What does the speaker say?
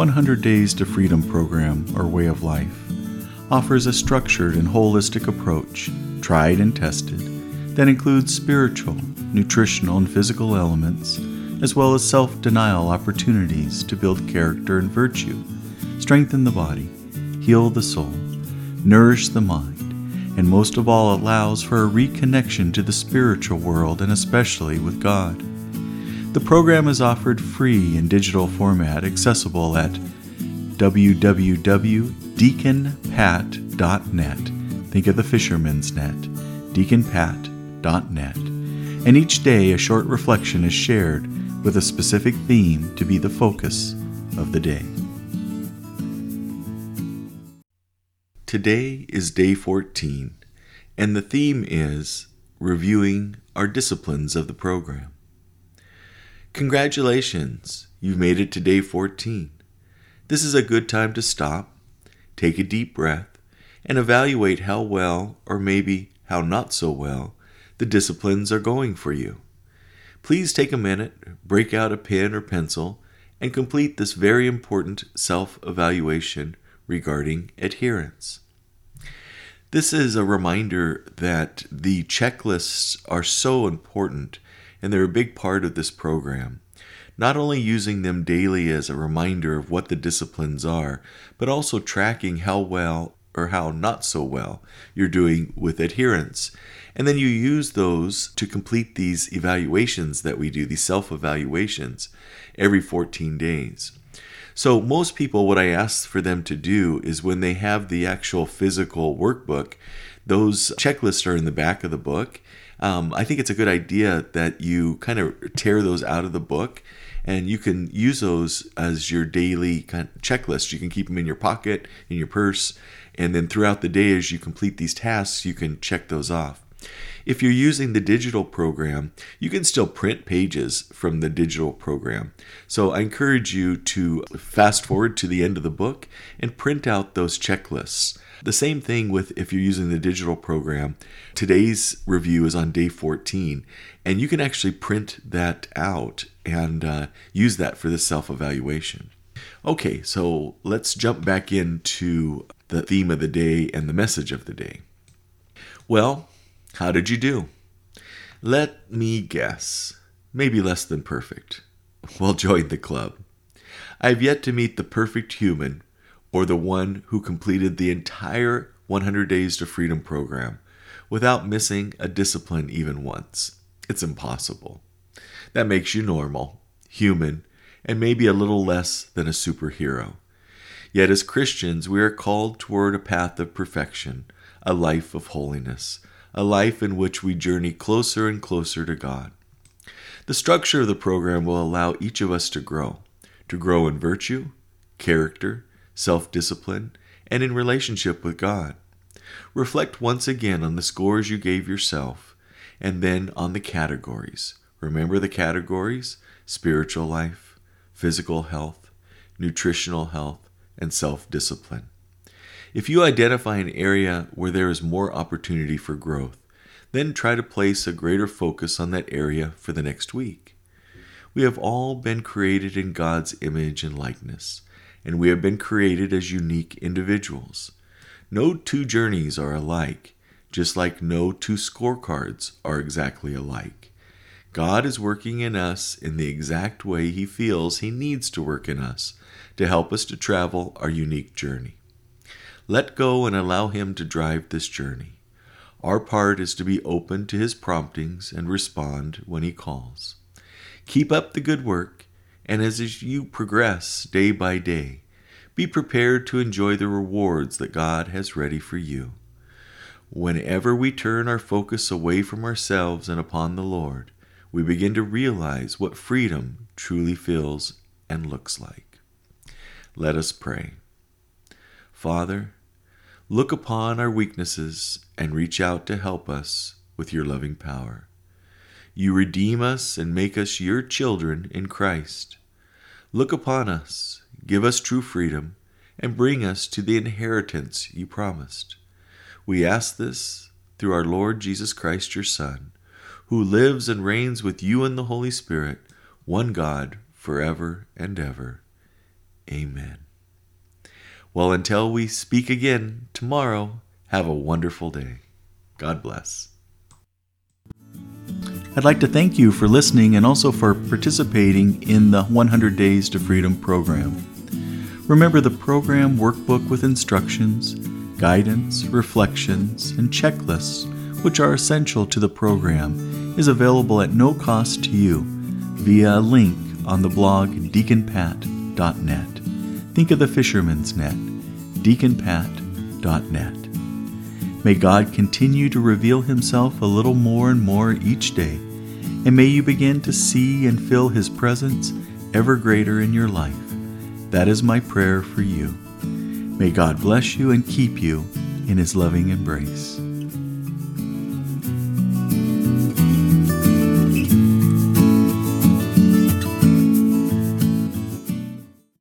100 Days to Freedom program or way of life offers a structured and holistic approach, tried and tested, that includes spiritual, nutritional, and physical elements, as well as self denial opportunities to build character and virtue, strengthen the body, heal the soul, nourish the mind, and most of all allows for a reconnection to the spiritual world and especially with God. The program is offered free in digital format accessible at www.deaconpat.net. Think of the fisherman's net, deaconpat.net. And each day a short reflection is shared with a specific theme to be the focus of the day. Today is day 14, and the theme is reviewing our disciplines of the program. Congratulations, you've made it to day 14. This is a good time to stop, take a deep breath, and evaluate how well, or maybe how not so well, the disciplines are going for you. Please take a minute, break out a pen or pencil, and complete this very important self evaluation regarding adherence. This is a reminder that the checklists are so important and they're a big part of this program. Not only using them daily as a reminder of what the disciplines are, but also tracking how well or how not so well you're doing with adherence. And then you use those to complete these evaluations that we do, these self evaluations, every 14 days. So, most people, what I ask for them to do is when they have the actual physical workbook, those checklists are in the back of the book. Um, I think it's a good idea that you kind of tear those out of the book and you can use those as your daily kind of checklist. You can keep them in your pocket, in your purse, and then throughout the day, as you complete these tasks, you can check those off. If you're using the digital program, you can still print pages from the digital program. So I encourage you to fast forward to the end of the book and print out those checklists. The same thing with if you're using the digital program. Today's review is on day 14, and you can actually print that out and uh, use that for the self evaluation. Okay, so let's jump back into the theme of the day and the message of the day. Well, how did you do? Let me guess. Maybe less than perfect. Well, join the club. I have yet to meet the perfect human or the one who completed the entire 100 Days to Freedom program without missing a discipline even once. It's impossible. That makes you normal, human, and maybe a little less than a superhero. Yet, as Christians, we are called toward a path of perfection, a life of holiness, a life in which we journey closer and closer to God. The structure of the program will allow each of us to grow, to grow in virtue, character, self discipline, and in relationship with God. Reflect once again on the scores you gave yourself, and then on the categories. Remember the categories spiritual life, physical health, nutritional health, and self discipline. If you identify an area where there is more opportunity for growth, then try to place a greater focus on that area for the next week. We have all been created in God's image and likeness, and we have been created as unique individuals. No two journeys are alike, just like no two scorecards are exactly alike. God is working in us in the exact way He feels He needs to work in us to help us to travel our unique journey. Let go and allow Him to drive this journey. Our part is to be open to His promptings and respond when He calls. Keep up the good work, and as you progress day by day, be prepared to enjoy the rewards that God has ready for you. Whenever we turn our focus away from ourselves and upon the Lord, we begin to realize what freedom truly feels and looks like. Let us pray. Father, Look upon our weaknesses and reach out to help us with your loving power. You redeem us and make us your children in Christ. Look upon us, give us true freedom, and bring us to the inheritance you promised. We ask this through our Lord Jesus Christ, your Son, who lives and reigns with you in the Holy Spirit, one God, forever and ever. Amen. Well, until we speak again tomorrow, have a wonderful day. God bless. I'd like to thank you for listening and also for participating in the 100 Days to Freedom program. Remember the program workbook with instructions, guidance, reflections, and checklists, which are essential to the program, is available at no cost to you via a link on the blog deaconpat.net. Think of the fisherman's net, deaconpat.net. May God continue to reveal Himself a little more and more each day, and may you begin to see and feel His presence ever greater in your life. That is my prayer for you. May God bless you and keep you in His loving embrace.